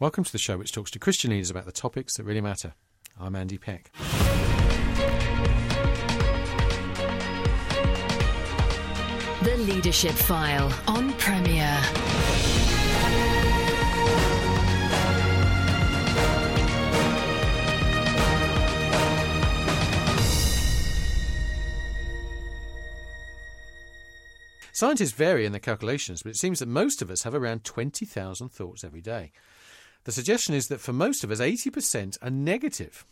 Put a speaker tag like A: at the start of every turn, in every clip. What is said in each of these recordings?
A: Welcome to the show, which talks to Christian leaders about the topics that really matter. I'm Andy Peck.
B: The Leadership File on Premier.
A: Scientists vary in their calculations, but it seems that most of us have around 20,000 thoughts every day. The suggestion is that for most of us, 80% are negative,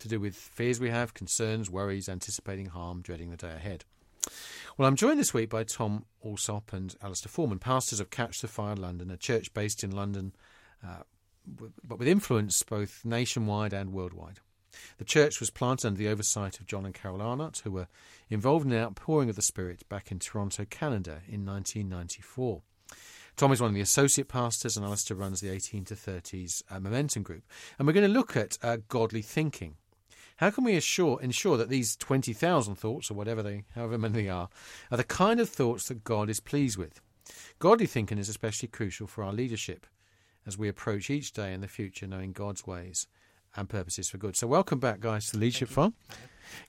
A: to do with fears we have, concerns, worries, anticipating harm, dreading the day ahead. Well, I'm joined this week by Tom Allsop and Alistair Forman, pastors of Catch the Fire London, a church based in London, uh, but with influence both nationwide and worldwide. The church was planted under the oversight of John and Carol Arnott, who were involved in the outpouring of the Spirit back in Toronto, Canada in 1994. Tom is one of the associate pastors, and Alistair runs the 18 to 30s uh, Momentum Group. And we're going to look at uh, godly thinking. How can we assure, ensure that these 20,000 thoughts, or whatever they, however many they are, are the kind of thoughts that God is pleased with? Godly thinking is especially crucial for our leadership as we approach each day in the future knowing God's ways and purposes for good. So, welcome back, guys, to the Leadership File.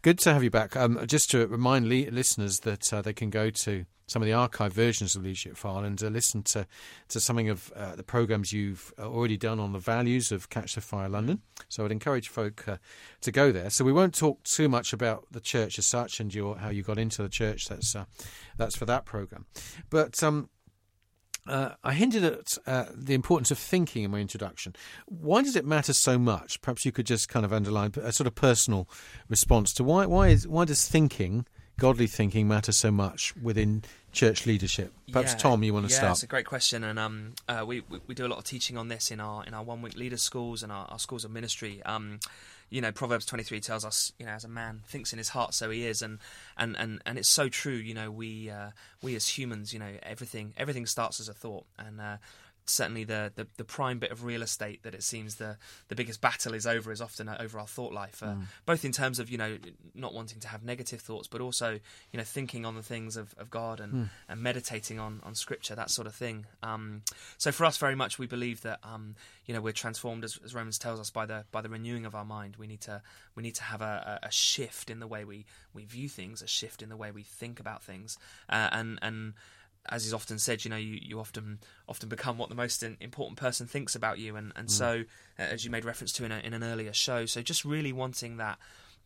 A: Good to have you back. Um, just to remind le- listeners that uh, they can go to some of the archive versions of Leadership File and uh, listen to, to something of uh, the programs you've uh, already done on the values of Catch the Fire London. So I'd encourage folk uh, to go there. So we won't talk too much about the church as such and your, how you got into the church. That's uh, that's for that program. But um, uh, I hinted at uh, the importance of thinking in my introduction. Why does it matter so much? Perhaps you could just kind of underline a sort of personal response to why why is why does thinking, godly thinking, matter so much within church leadership? Perhaps
C: Yeah,
A: Tom, you want to
C: yeah,
A: start?
C: it's a great question, and um, uh, we, we we do a lot of teaching on this in our in our one week leader schools and our, our schools of ministry. Um, you know, Proverbs twenty three tells us, you know, as a man thinks in his heart, so he is, and and and, and it's so true. You know, we uh, we as humans, you know, everything everything starts as a thought, and uh, certainly the, the the prime bit of real estate that it seems the the biggest battle is over is often uh, over our thought life, uh, both in terms of you know not wanting to have negative thoughts, but also you know thinking on the things of, of God and, and meditating on, on Scripture, that sort of thing. Um, so for us, very much we believe that um, you know we're transformed as, as Romans tells us by the by the renewing of our mind. We need to we need to have a, a a shift in the way we, we view things, a shift in the way we think about things, uh, and and as is often said, you know, you, you often often become what the most in, important person thinks about you, and and so uh, as you made reference to in, a, in an earlier show, so just really wanting that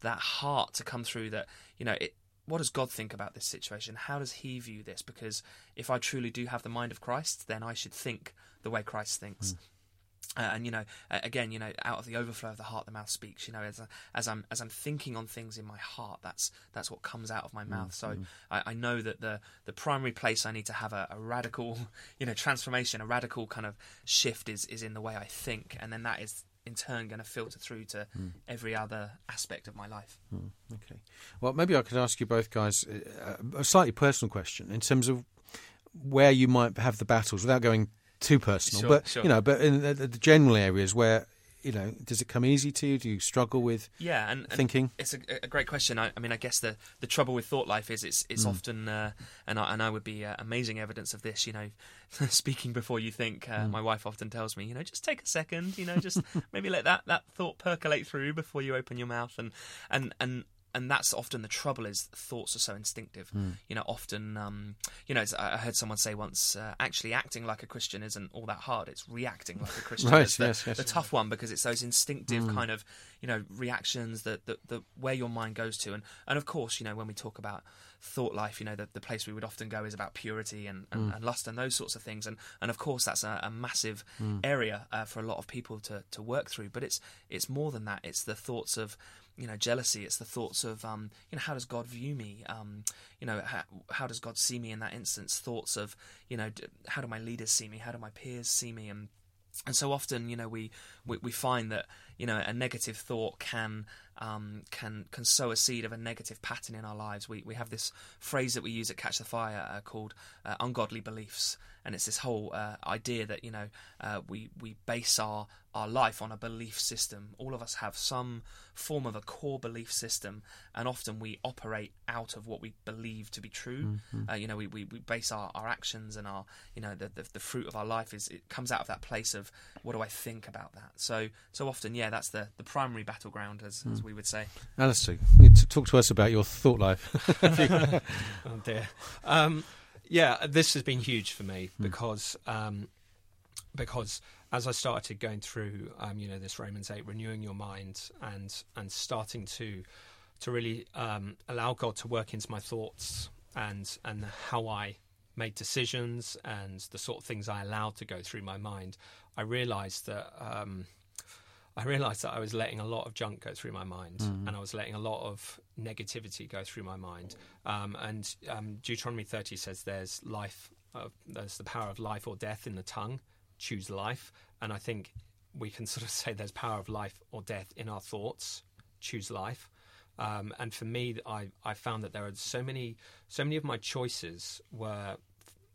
C: that heart to come through that you know it. What does God think about this situation? How does He view this? Because if I truly do have the mind of Christ, then I should think the way Christ thinks. Uh, and you know, again, you know, out of the overflow of the heart, the mouth speaks. You know, as, as I'm as I'm thinking on things in my heart, that's that's what comes out of my mouth. So I, I know that the the primary place I need to have a, a radical, you know, transformation, a radical kind of shift is is in the way I think, and then that is in turn going to filter through to every other aspect of my life.
A: Okay. Well, maybe I could ask you both guys uh, a slightly personal question in terms of where you might have the battles without going too personal.
C: Sure,
A: but
C: sure.
A: you know, but in the, the general areas where you know, does it come easy to you? Do you struggle with
C: Yeah, and, and
A: thinking?
C: It's a, a great question. I, I mean, I guess the, the trouble with thought life is it's it's often, uh, and I, and I would be uh, amazing evidence of this. You know, speaking before you think. Uh, My wife often tells me, you know, just take a second. You know, just maybe let that, that thought percolate through before you open your mouth, and and and. And that's often the trouble is thoughts are so instinctive. You know, often, um, you know, I heard someone say once, uh, actually acting like a Christian isn't all that hard. It's reacting like a Christian.
A: Right,
C: that's the,
A: yes, yes.
C: the tough one because it's those instinctive kind of you know reactions that the, the where your mind goes to and and of course you know when we talk about thought life you know the, the place we would often go is about purity and, and, and lust and those sorts of things and and of course that's a, a massive area uh, for a lot of people to to work through but it's it's more than that it's the thoughts of you know jealousy. It's the thoughts of um you know how does god view me? Um you know how, how does god see me in that instance? Thoughts of you know how do my leaders see me? How do my peers see me? And and so often, you know, we, we, we find that you know, a negative thought can um, can can sow a seed of a negative pattern in our lives. We we have this phrase that we use at Catch the Fire uh, called uh, ungodly beliefs, and it's this whole uh, idea that you know uh, we we base our our life on a belief system. All of us have some form of a core belief system, and often we operate out of what we believe to be true. Mm-hmm. Uh, you know, we, we, we base our, our actions and our you know the, the, the fruit of our life is it comes out of that place of what do I think about that. So so often, yeah, that's the the primary battleground as, mm. as we would say.
A: Alistair, you talk to us about your thought life.
D: oh dear. Um, yeah, this has been huge for me mm. because um, because as I started going through, um, you know, this Romans eight, renewing your mind and and starting to to really um, allow God to work into my thoughts and and how I made decisions and the sort of things I allowed to go through my mind, I realised that um, I realised that I was letting a lot of junk go through my mind, mm. and I was letting a lot of negativity go through my mind. Um, and um, Deuteronomy 30 says there's life, uh, there's the power of life or death in the tongue. Choose life, and I think we can sort of say there's power of life or death in our thoughts. Choose life. Um, and for me, I, I found that there are so many, so many of my choices were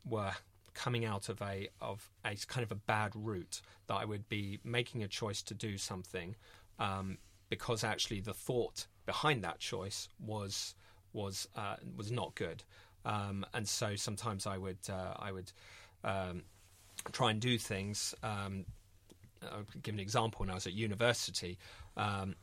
D: were coming out of a of a kind of a bad route that I would be making a choice to do something um, because actually the thought behind that choice was was uh, was not good, um, and so sometimes I would uh, I would um, try and do things. Um, I'll give an example. When I was at university, um,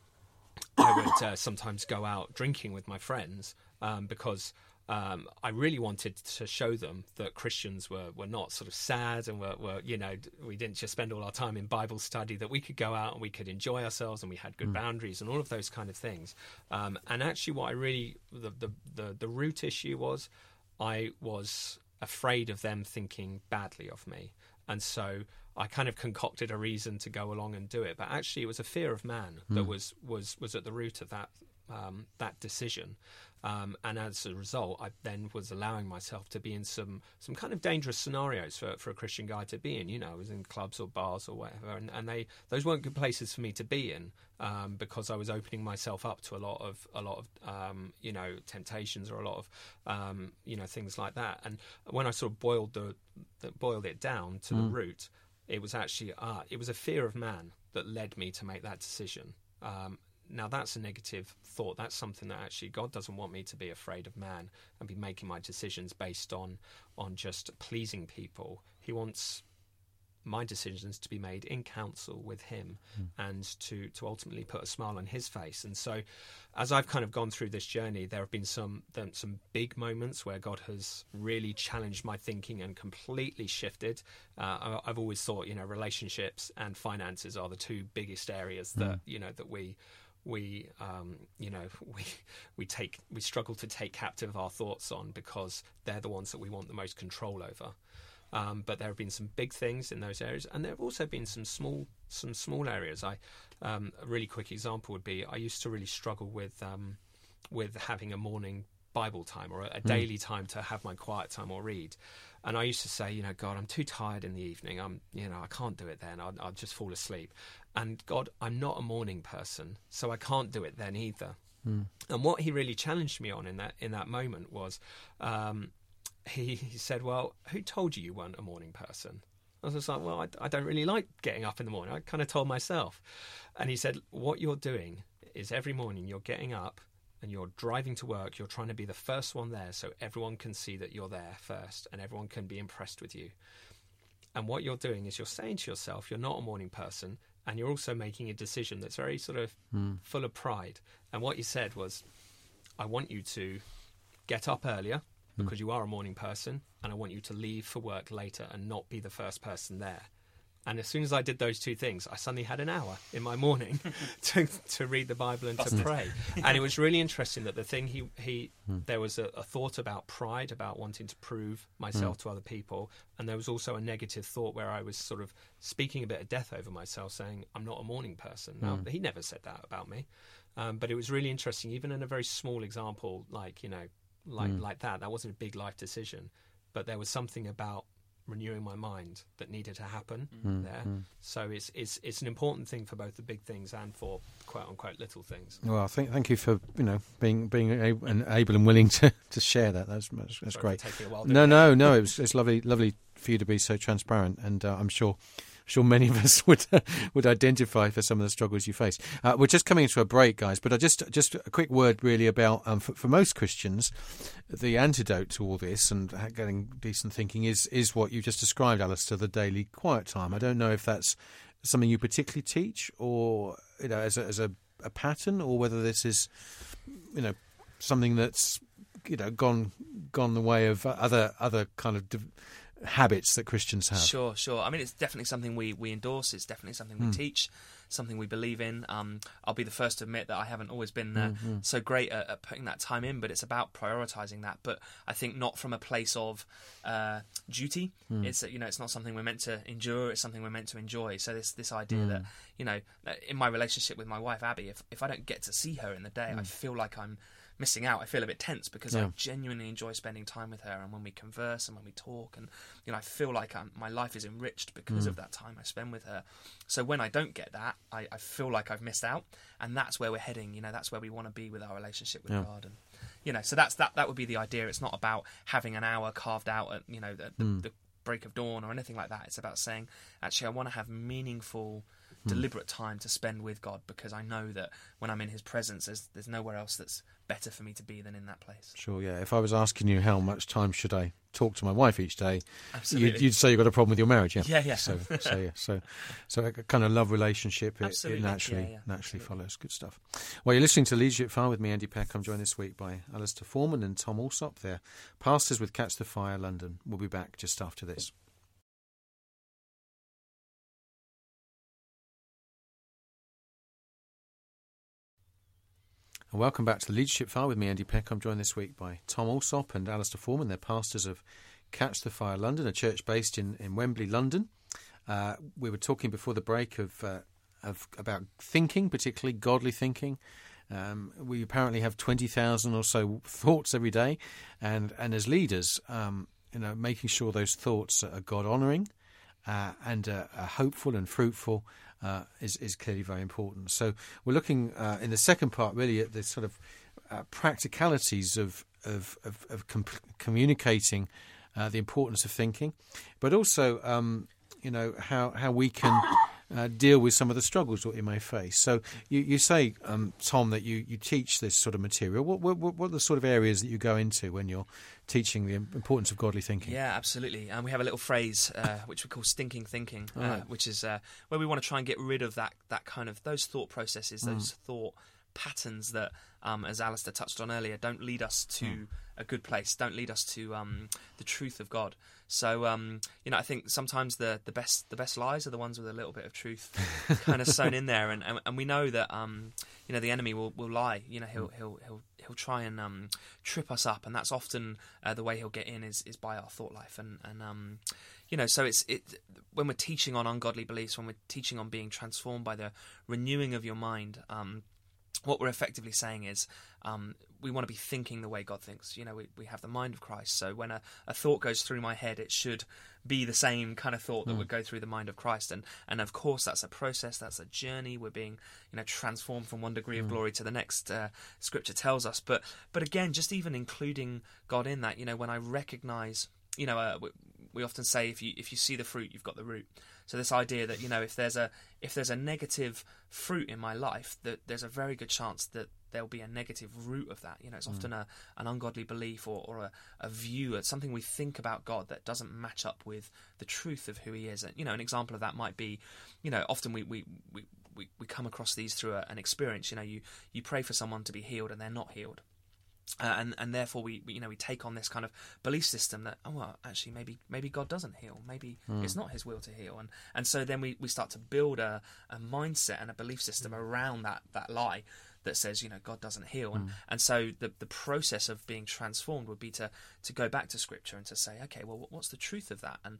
D: I would uh, sometimes go out drinking with my friends um, because um, I really wanted to show them that Christians were, were not sort of sad and were, were, you know, we didn't just spend all our time in Bible study, that we could go out and we could enjoy ourselves and we had good mm. boundaries and all of those kind of things. Um, and actually, what I really, the, the, the, the root issue was I was afraid of them thinking badly of me. And so I kind of concocted a reason to go along and do it. But actually, it was a fear of man mm. that was, was, was at the root of that, um, that decision. Um, and as a result, I then was allowing myself to be in some, some kind of dangerous scenarios for, for a Christian guy to be in. You know, I was in clubs or bars or whatever, and, and they those weren't good places for me to be in um, because I was opening myself up to a lot of a lot of um, you know temptations or a lot of um, you know things like that. And when I sort of boiled the, the boiled it down to mm. the root, it was actually uh, it was a fear of man that led me to make that decision. Um, now that's a negative thought. That's something that actually God doesn't want me to be afraid of man and be making my decisions based on on just pleasing people. He wants my decisions to be made in council with him mm. and to to ultimately put a smile on his face and so as I've kind of gone through this journey there have been some some big moments where God has really challenged my thinking and completely shifted uh, I've always thought you know relationships and finances are the two biggest areas that mm. you know that we we um, you know we we take we struggle to take captive our thoughts on because they're the ones that we want the most control over. Um, but there have been some big things in those areas, and there have also been some small some small areas. I um, a really quick example would be I used to really struggle with um, with having a morning Bible time or a, a mm. daily time to have my quiet time or read. And I used to say, you know, God, I'm too tired in the evening. I'm, you know, I can't do it then. I'll, I'll just fall asleep. And God, I'm not a morning person, so I can't do it then either. Mm. And what He really challenged me on in that in that moment was, um, he, he said, "Well, who told you you weren't a morning person?" I was just like, "Well, I, I don't really like getting up in the morning." I kind of told myself, and he said, "What you're doing is every morning you're getting up." And you're driving to work, you're trying to be the first one there so everyone can see that you're there first and everyone can be impressed with you. And what you're doing is you're saying to yourself, you're not a morning person, and you're also making a decision that's very sort of mm. full of pride. And what you said was, I want you to get up earlier hmm. because mm. you are a morning person, and I want you to leave for work later and not be the first person there. And as soon as I did those two things, I suddenly had an hour in my morning to, to read the Bible and to pray. and it was really interesting that the thing he, he mm. there was a, a, thought about pride, about wanting to prove myself mm. to other people. And there was also a negative thought where I was sort of speaking a bit of death over myself, saying, I'm not a morning person. Now, mm. he never said that about me. Um, but it was really interesting, even in a very small example, like, you know, like, hmm. like that. That wasn't a big life decision. But there was something about renewing my mind that needed to happen
A: Mm,
D: there. So it's it's it's an important thing for both the big things and for quote unquote little things.
A: Well, thank thank you for you know being being able and, able and willing to, to share that. That's that's, that's great.
D: a while
A: No, no, no. It was it's lovely lovely for you to be so transparent, and uh, I'm sure. Sure, many of us would would identify for some of the struggles you face. Uh, we're just coming into a break, guys, but I just just a quick word really about um, for, for most Christians, the antidote to all this and getting decent thinking is is what you just described, Alistair, the daily quiet time. I don't know if that's something you particularly teach, or you know, as a, as a, a pattern, or whether this is, you know, something that's you know gone gone the way of other other kind of habits that Christians have.
C: Sure, sure. I mean, it's definitely something we, we endorse. It's definitely something we teach, something we believe in. Um, I'll be the first to admit that I haven't always been uh, so great at, at putting that time in, but it's about prioritizing that. But I think not from a place of uh, duty. It's you know, it's not something we're meant to endure. It's something we're meant to enjoy. So this this idea that you know, in my relationship with my wife Abby, if if I don't get to see her in the day, I feel like I'm missing out. I feel a bit tense because I genuinely enjoy spending time with her, and when we converse and when we talk, and you know, I feel like I'm, my life is enriched because of mm. that time I spend with her. So when I don't get that, I, I feel like I've missed out, and that's where we're heading. You know, that's where we want to be with our relationship with
A: Yeah.
C: God, and you know, so that's that. That would be the idea. It's not about having an hour carved out at you know the, the, mm. the break of dawn or anything like that. It's about saying, actually, I want to have meaningful. Hmm. Deliberate time to spend with God because I know that when I'm in His presence, there's there's nowhere else that's better for me to be than in that place.
A: Sure, yeah. If I was asking you how much time should I talk to my wife each day, you'd, you'd say you've got a problem with your marriage, yeah.
C: Yeah, yeah.
A: So, so yeah, so, so a kind of love relationship, it, it naturally,
C: yeah, yeah,
A: naturally
C: absolutely.
A: follows. Good stuff. Well, you're listening to Leadership File with me, Andy Peck. I'm joined this week by Alistair Forman and Tom Allsop. They're pastors with Catch the Fire London. We'll be back just after this. And welcome back to the Leadership File with me, Andy Peck. I'm joined this week by Tom Allsop and Alistair Forman. They're pastors of Catch the Fire London, a church based in, in Wembley, London. Uh, we were talking before the break of, uh, of about thinking, particularly godly thinking. Um, we apparently have twenty thousand or so thoughts every day, and and as leaders, um, you know, making sure those thoughts are God honouring uh, and uh, are hopeful and fruitful uh, is is clearly very important. So we're looking uh, in the second part really at the sort of uh, practicalities of of of, of com- communicating uh, the importance of thinking, but also um, you know how how we can. Uh, deal with some of the struggles that you may face. So you, you say, um, Tom, that you, you teach this sort of material. What, what, what are the sort of areas that you go into when you're teaching the importance of godly thinking?
C: Yeah, absolutely. And we have a little phrase uh, which we call stinking thinking, uh,
A: Right.
C: which is uh, where we want to try and get rid of that that kind of those thought processes, those thought patterns that, um, as Alistair touched on earlier, don't lead us to a good place, don't lead us to um, the truth of God. So um, you know, I think sometimes the, the best the best lies are the ones with a little bit of truth kind of sewn in there, and, and and we know that um, you know the enemy will, will lie. You know, he'll he'll he'll he'll try and um, trip us up, and that's often uh, the way he'll get in is, is by our thought life, and and um, you know, so it's it when we're teaching on ungodly beliefs, when we're teaching on being transformed by the renewing of your mind. What we're effectively saying is um, we want to be thinking the way God thinks. You know, we, we have the mind of Christ. So when a, a thought goes through my head, it should be the same kind of thought that would go through the mind of Christ. And and of course, that's a process. That's a journey. We're being you know transformed from one degree of glory to the next. Uh, scripture tells us. But but again, just even including God in that. You know, when I recognise. You know, uh, we, we often say if you if you see the fruit, you've got the root. So this idea that you know if there's a if there's a negative fruit in my life, that there's a very good chance that there'll be a negative root of that. You know, it's mm. often a an ungodly belief or, or a, a view, it's something we think about God that doesn't match up with the truth of who He is. And you know, an example of that might be, you know, often we we, we, we, we come across these through a, an experience. You know, you you pray for someone to be healed and they're not healed. Uh, and and therefore we, we you know we take on this kind of belief system that oh well actually maybe maybe God doesn't heal. Maybe hmm. it's not His will to heal. And and so then we, we start to build a, a mindset and a belief system hmm. around that that lie that says you know God doesn't heal. And hmm. and so the the process of being transformed would be to to go back to Scripture and to say okay well what's the truth of that? And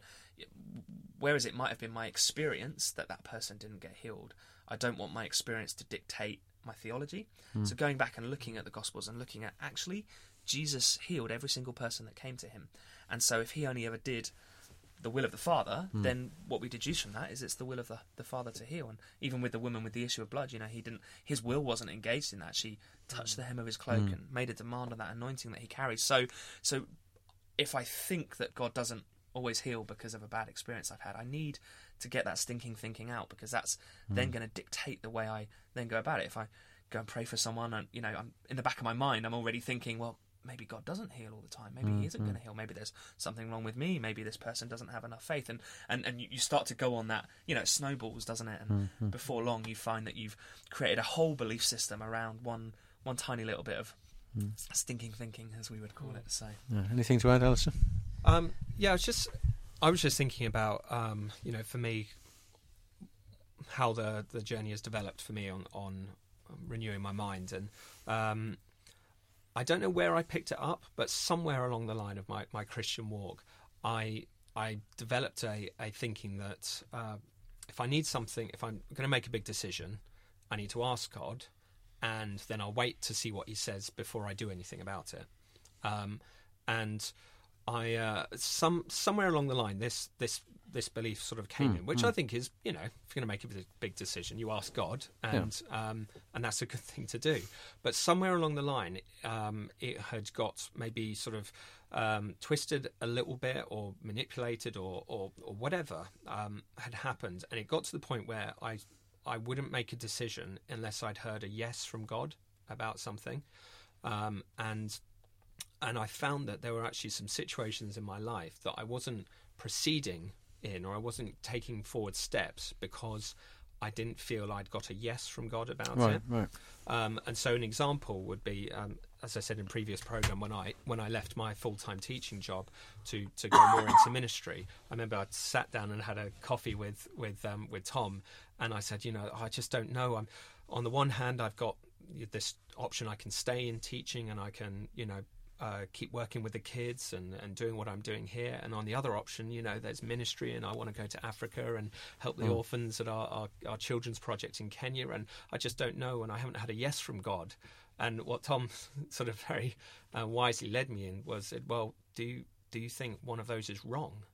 C: whereas it might have been my experience that that person didn't get healed? I don't want my experience to dictate my theology. So going back and looking at the Gospels and looking at actually Jesus healed every single person that came to him, and so if he only ever did the will of the Father,
A: Hmm.
C: then what we deduce from that is it's the will of the, the Father to heal. And even with the woman with the issue of blood, you know, he didn't his will wasn't engaged in that. She touched the hem of his cloak
A: Hmm.
C: and made a demand of that anointing that he carries. So so if I think that God doesn't always heal because of a bad experience I've had, I need to get that stinking thinking out because that's
A: Hmm.
C: then going to dictate the way I then go about it. If I go and pray for someone, and you know, I'm in the back of my mind, I'm already thinking, well, maybe God doesn't heal all the time. Maybe He isn't hmm, going to hmm. heal. Maybe there's something wrong with me. Maybe this person doesn't have enough faith, and and and you, start to go on that. You know, it snowballs, doesn't it? And hmm, before long, you find that you've created a whole belief system around one one tiny little bit of stinking thinking, as we would call it. So.
A: Yeah. Anything to add, Alistair?
D: Um, yeah, I was just, I was just thinking about, um, you know, for me, how the the journey has developed for me on on renewing my mind, and um, I don't know where I picked it up, but somewhere along the line of my, my Christian walk, I I developed a, a thinking that uh, if I need something, if I'm going to make a big decision, I need to ask God, and then I'll wait to see what He says before I do anything about it. Um, and I uh, some somewhere along the line, this this this belief sort of came in, which I think is you know if you're going to make a big- decision, you ask God, and um, and that's a good thing to do. But somewhere along the line, um, it had got maybe sort of um, twisted a little bit, or manipulated, or or, or whatever um, had happened, and it got to the point where I I wouldn't make a decision unless I'd heard a yes from God about something, um, and and I found that there were actually some situations in my life that I wasn't proceeding in or I wasn't taking forward steps because I didn't feel I'd got a yes from God about
A: Right,
D: it.
A: right.
D: Um, and so an example would be, um, as I said in previous program, when I when I left my full time teaching job to to go more into ministry, I remember I sat down and had a coffee with with um, with Tom, and I said, you know, I just don't know. I'm on the one hand, I've got this option I can stay in teaching and I can, you know. Uh, keep working with the kids and, and doing what I'm doing here. And on the other option, you know, there's ministry, and I want to go to Africa and help the orphans at our, our, our children's project in Kenya. And I just don't know, and I haven't had a yes from God. And what Tom sort of very uh, wisely led me in was, well, do you, do you think one of those is wrong?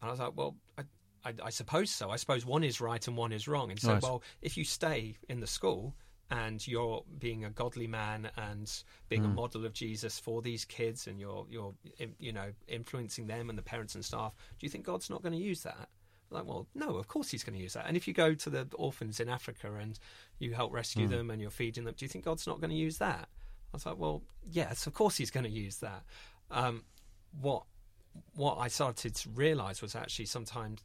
D: And I was like, well, I, I, I suppose so. I suppose one is right and one is wrong. And so,
A: Right.
D: well, if you stay in the school and you're being a godly man and being a model of Jesus for these kids, and you're you're you know influencing them and the parents and staff, do you think God's not going to use that? Like, well, no, of course He's going to use that. And if you go to the orphans in Africa and you help rescue them and you're feeding them, do you think God's not going to use that? I was like, well, yes, of course He's going to use that. Um, what what I started to realise was actually sometimes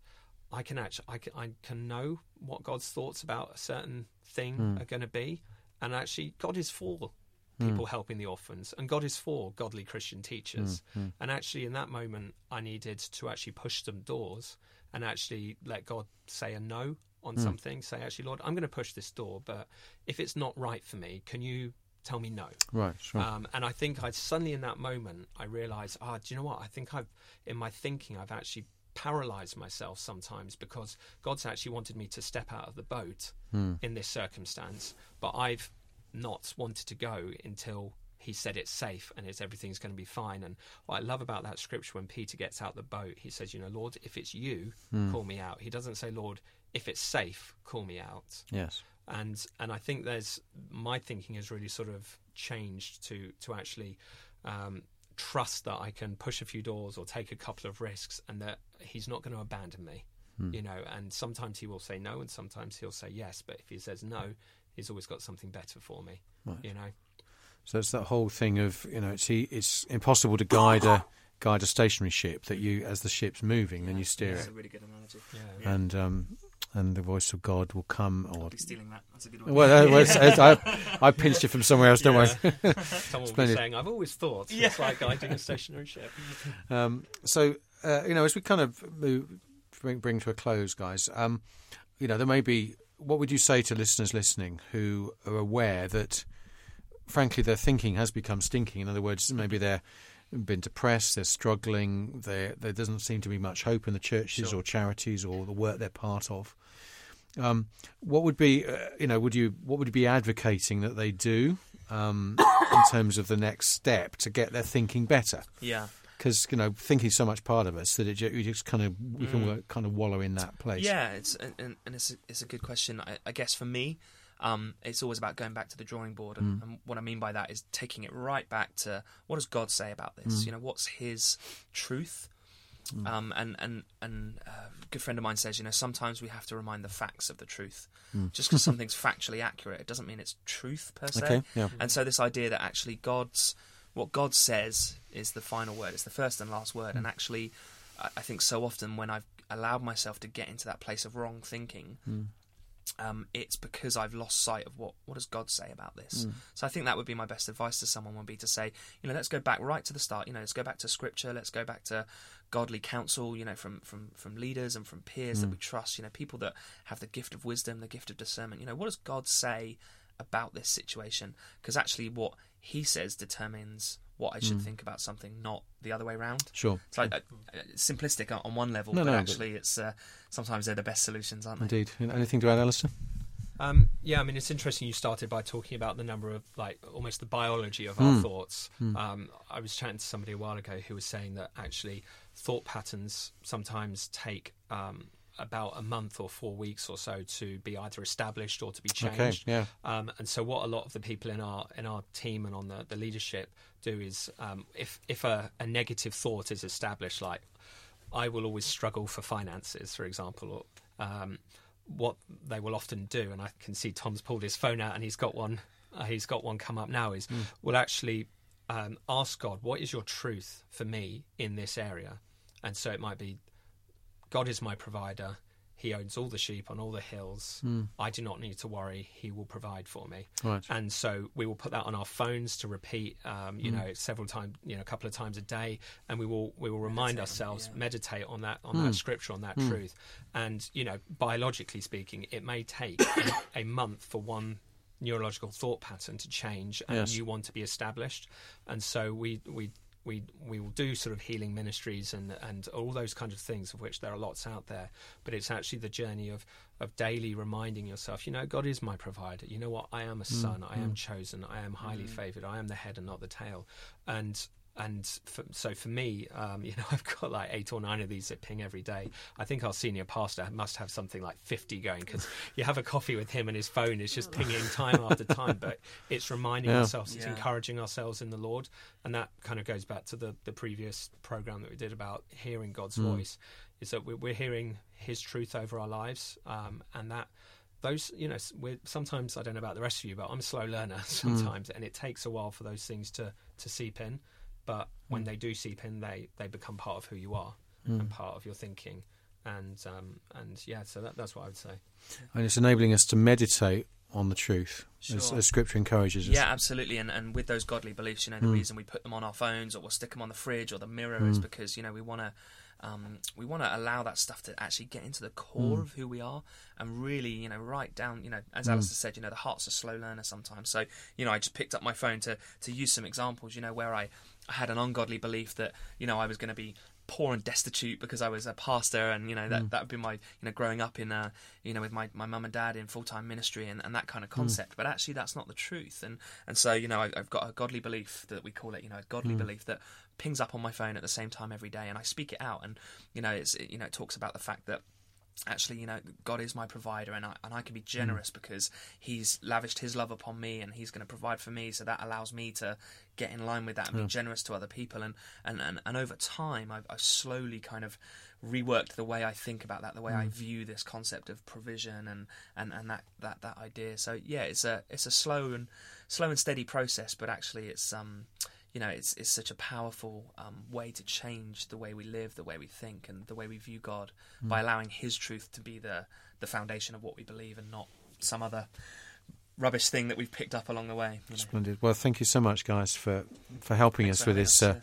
D: I can actually I can, I can know what God's thoughts about a certain thing hmm. are going to be, and actually God is for people hmm. helping the orphans, and God is for godly Christian teachers. Hmm, and actually, in that moment, I needed to actually push some doors and actually let God say a no on something. Say, actually, Lord, I'm going to push this door, but if it's not right for me, can you tell me no?
A: Right, sure.
D: Um, and I think I suddenly in that moment I realised, ah, do you know what? I think I've in my thinking I've actually paralysed myself sometimes because God's actually wanted me to step out of the boat in this circumstance, but I've not wanted to go until he said it's safe and it's everything's going to be fine. And what I love about that scripture when Peter gets out the boat, he says, you know, Lord, if it's you, call me out. He doesn't say, Lord, if it's safe, call me out
A: yes.
D: and and I think there's my thinking has really sort of changed to to actually um, trust that I can push a few doors or take a couple of risks, and that he's not going to abandon me. You know, and sometimes he will say no, and sometimes he'll say yes. But if he says no, he's always got something better for me. You know,
A: So it's that whole thing of you know it's it's impossible to guide a guide a stationary ship that you as the ship's moving then you steer
C: That's
A: it
C: a really good analogy.
D: yeah.
A: and um and the voice of God will come or
C: I'll be stealing that. That's a good one.
A: well, uh, well it's, it's, I, I pinched it from somewhere else don't worry
D: Someone will be saying, "I've always thought it's like guiding a stationary ship."
A: Um, so, uh, you know, as we kind of move, bring, bring to a close, guys, um, you know, there may be, what would you say to listeners listening who are aware that, frankly, their thinking has become stinking? In other words, maybe they're been depressed, they're struggling, there there doesn't seem to be much hope in the churches
C: Sure.
A: or charities or the work they're part of. Um, what would be, uh, you know, would you what would you be advocating that they do um, in terms of the next step to get their thinking better?
C: Yeah.
A: Because you know thinking's so much part of us that it ju- you just kind of we can
C: Mm.
A: work, kind of wallow in that place.
C: Yeah, it's and, and it's a, it's a good question. I, I guess for me, um, it's always about going back to the drawing board, and,
A: Mm.
C: and what I mean by that is taking it right back to what does God say about this?
A: Mm.
C: You know, what's His truth? Um, and and and uh, a good friend of mine says, you know, sometimes we have to remind the facts of the truth. Just because something's factually accurate, it doesn't mean it's truth per se.
A: Mm. Okay, yeah.
C: And so this idea that actually God's what God says is the final word, it's the first and last word. And hmm. actually, I, think so often when I've allowed myself to get into that place of wrong thinking, hmm. um, it's because I've lost sight of what what does God say about this. Hmm. So I think that would be my best advice to someone would be to say, you know, let's go back right to the start. You know, let's go back to Scripture. Let's go back to godly counsel. You know, from from from leaders and from peers that we trust. You know, people that have the gift of wisdom, the gift of discernment. You know, what does God say about this situation? Because actually, what He says determines what I should think about something, not the other way around.
A: Sure.
C: It's like uh, simplistic on- on one level,
A: No,
C: but
A: no, but-
C: actually, it's uh, sometimes they're the best solutions, aren't they?
A: Indeed. Anything to add, Alistair?
D: Um, yeah, I mean, it's interesting you started by talking about the number of, like, almost the biology of our thoughts. Um, I was chatting to somebody a while ago who was saying that actually thought patterns sometimes take um, about a month or four weeks or so to be either established or to be changed.
A: Okay, yeah.
D: Um, and so, what a lot of the people in our in our team and on the, the leadership do is, um, if if a, a negative thought is established, like I will always struggle for finances, for example. Or, um, what they will often do, and I can see Tom's pulled his phone out and he's got one. Uh, he's got one come up now. Is will actually um, ask God, "What is your truth for me in this area?" And so it might be, God is my provider. He owns all the sheep on all the hills. Hmm. I do not need to worry. He will provide for me.
A: Right.
D: And so we will put that on our phones to repeat, um, you hmm. know, several times, you know, a couple of times a day, and we will we will remind ourselves, meditate on that on hmm. that scripture, on that truth. And you know, biologically speaking, it may take a, a month for one neurological thought pattern to change and
A: Yes.
D: you want to be established. And so we we we we will do sort of healing ministries and and all those kinds of things of which there are lots out there but it's actually the journey of of daily reminding yourself you know god is my provider. You know what? I am a mm, son. I am mm. chosen. I am highly mm. favored. I am the head and not the tail. And and for, so for me, um, you know, I've got like eight or nine of these that ping every day. I think our senior pastor must have something like fifty going because you have a coffee with him and his phone is just pinging time after time. But it's reminding
A: Yeah.
D: ourselves, it's
C: Yeah.
D: encouraging ourselves in the Lord, and that kind of goes back to the the previous program that we did about hearing God's voice. Is that we're, we're hearing His truth over our lives, um, and that those you know we're sometimes I don't know about the rest of you, but I'm a slow learner sometimes, and it takes a while for those things to to seep in. But when mm. they do seep in, they they become part of who you are mm. and part of your thinking, and um, and yeah, so that, that's what I would say.
A: And it's enabling us to meditate on the truth, as,
C: Sure.
A: as Scripture encourages us.
C: Yeah, absolutely. And and with those godly beliefs, you know, the mm. reason we put them on our phones or we'll stick them on the fridge or the mirror is because you know we want to. Um, we want to allow that stuff to actually get into the core of who we are and really, you know, write down, you know, as Alistair said, you know, the heart's a slow learner sometimes. So, you know, I just picked up my phone to, to use some examples, you know, where I, I had an ungodly belief that, you know, I was going to be poor and destitute because I was a pastor and, you know, that, mm. that would be my, you know, growing up in, uh, you know, with my, my mum and dad in full-time ministry and, and that kind of mm. concept. But actually that's not the truth. And, and so, you know, I, I've got a godly belief that we call it, you know, a godly mm. belief that pings up on my phone at the same time every day and I speak it out. And, you know, it's, you know, it talks about the fact that actually you know god is my provider and i and i can be generous because he's lavished his love upon me and he's going to provide for me. So that allows me to get in line with that and be generous to other people. And and and, and over time I've, I've slowly kind of reworked the way i think about that the way i view this concept of provision and and and that that that idea. So yeah it's a it's a slow and slow and steady process but actually it's um you know, it's it's such a powerful um, way to change the way we live, the way we think, and the way we view God by allowing His truth to be the the foundation of what we believe, and not some other rubbish thing that we've picked up along the way. you know.
A: Splendid. Well, thank you so much, guys, for for helping
C: Thanks
A: us with this uh,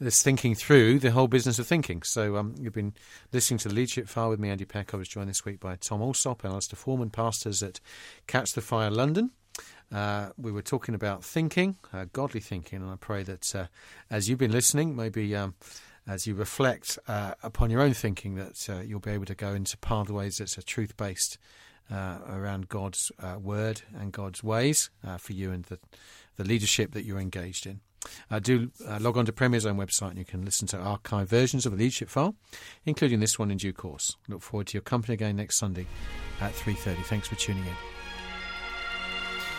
A: this thinking through the whole business of thinking. So, um, you've been listening to the leadership file with me, Andy Peck. I was joined this week by Tom Allsop and Alistair Forman, pastors at Catch the Fire London. Uh, we were talking about thinking, uh, godly thinking, and I pray that uh, as you've been listening, maybe um, as you reflect uh, upon your own thinking, that uh, you'll be able to go into pathways that's a truth based uh, around God's word and God's ways for you and the the leadership that you're engaged in. Uh, do uh, log on to Premier's own website and you can listen to archive versions of the leadership file, including this one in due course. Look forward to your company again next Sunday at 3.30. Thanks for tuning in.